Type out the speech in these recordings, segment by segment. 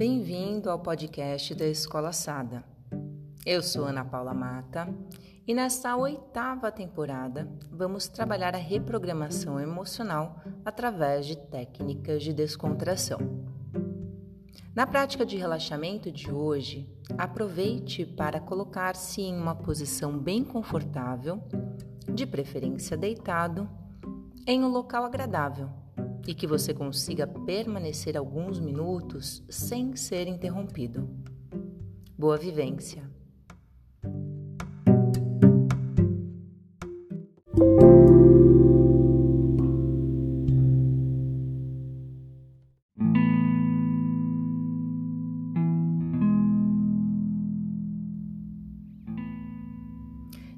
Bem-vindo ao podcast da Escola Sada. Eu sou Ana Paula Mata e nesta oitava temporada vamos trabalhar a reprogramação emocional através de técnicas de descontração. Na prática de relaxamento de hoje, aproveite para colocar-se em uma posição bem confortável, de preferência deitado, em um local agradável e que você consiga permanecer alguns minutos sem ser interrompido. Boa vivência!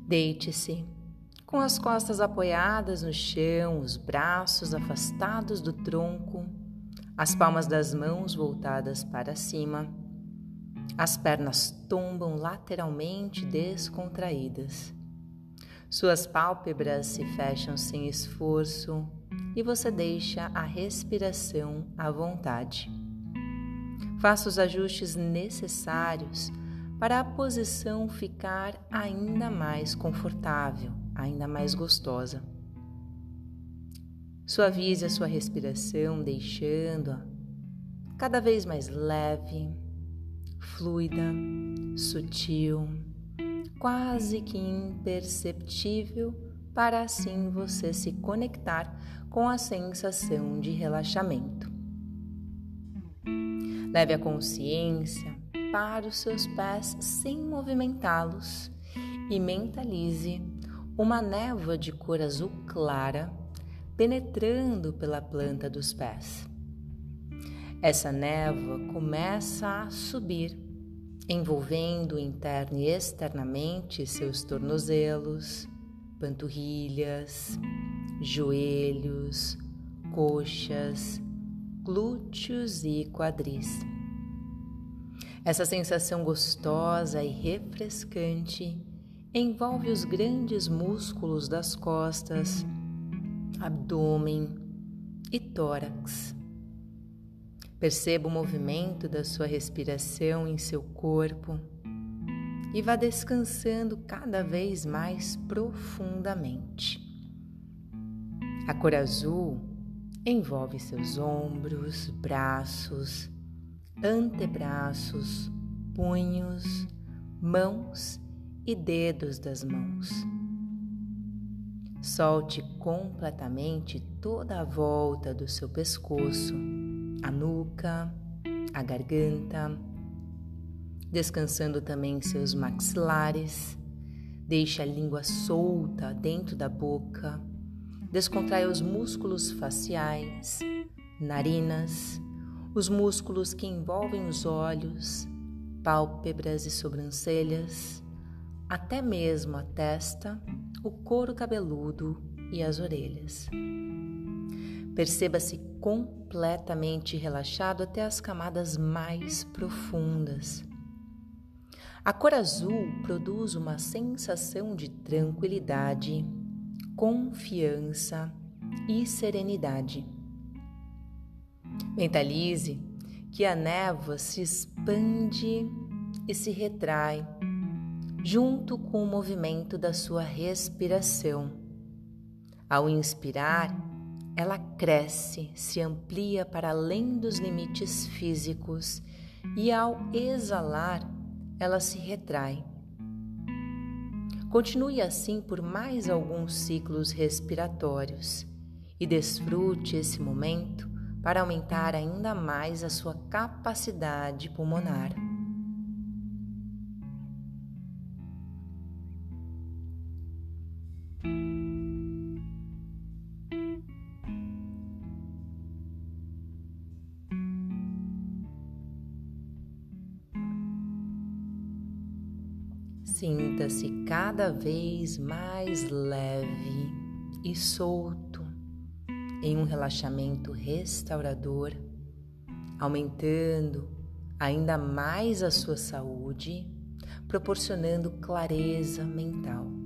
Deite-se com as costas apoiadas no chão, os braços afastados do tronco, as palmas das mãos voltadas para cima, as pernas tombam lateralmente descontraídas. Suas pálpebras se fecham sem esforço e você deixa a respiração à vontade. Faça os ajustes necessários para a posição ficar ainda mais confortável ainda mais gostosa. Suavize a sua respiração, deixando-a cada vez mais leve, fluida, sutil, quase que imperceptível, para assim você se conectar com a sensação de relaxamento. Leve a consciência para os seus pés sem movimentá-los e mentalize uma névoa de cor azul clara penetrando pela planta dos pés. Essa névoa começa a subir, envolvendo interna e externamente seus tornozelos, panturrilhas, joelhos, coxas, glúteos e quadris. Essa sensação gostosa e refrescante envolve os grandes músculos das costas, abdômen e tórax. Perceba o movimento da sua respiração em seu corpo e vá descansando cada vez mais profundamente. A cor azul envolve seus ombros, braços, antebraços, punhos, mãos e dedos das mãos. Solte completamente toda a volta do seu pescoço, a nuca, a garganta, descansando também seus maxilares. Deixe a língua solta dentro da boca. Descontrai os músculos faciais, narinas, os músculos que envolvem os olhos, pálpebras e sobrancelhas até mesmo a testa, o couro cabeludo e as orelhas. Perceba-se completamente relaxado até as camadas mais profundas. A cor azul produz uma sensação de tranquilidade, confiança e serenidade. Mentalize que a névoa se expande e se retrai junto com o movimento da sua respiração. Ao inspirar, ela cresce, se amplia para além dos limites físicos e ao exalar, ela se retrai. Continue assim por mais alguns ciclos respiratórios e desfrute esse momento para aumentar ainda mais a sua capacidade pulmonar. Sinta-se cada vez mais leve e solto em um relaxamento restaurador, aumentando ainda mais a sua saúde, proporcionando clareza mental.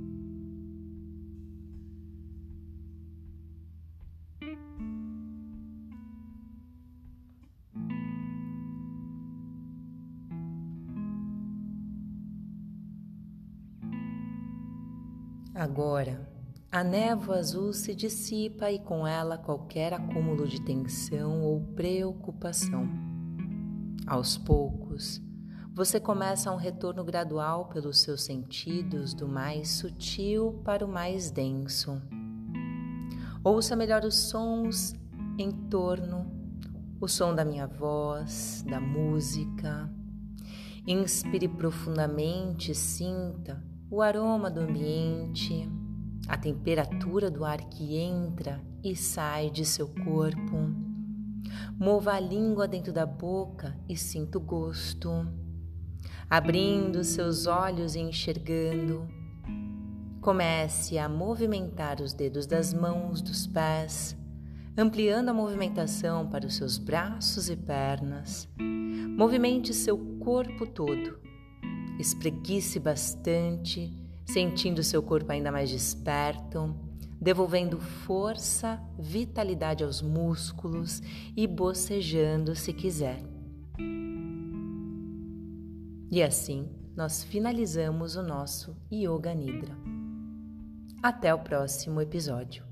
Agora, a névoa azul se dissipa e com ela qualquer acúmulo de tensão ou preocupação. Aos poucos, você começa um retorno gradual pelos seus sentidos do mais sutil para o mais denso. Ouça melhor os sons em torno, o som da minha voz, da música. Inspire profundamente sinta o aroma do ambiente, a temperatura do ar que entra e sai de seu corpo. Mova a língua dentro da boca e sinta o gosto. Abrindo seus olhos e enxergando, comece a movimentar os dedos das mãos, dos pés, ampliando a movimentação para os seus braços e pernas. Movimente seu corpo todo Espreguice bastante, sentindo seu corpo ainda mais desperto, devolvendo força, vitalidade aos músculos e bocejando se quiser. E assim nós finalizamos o nosso Yoga Nidra. Até o próximo episódio.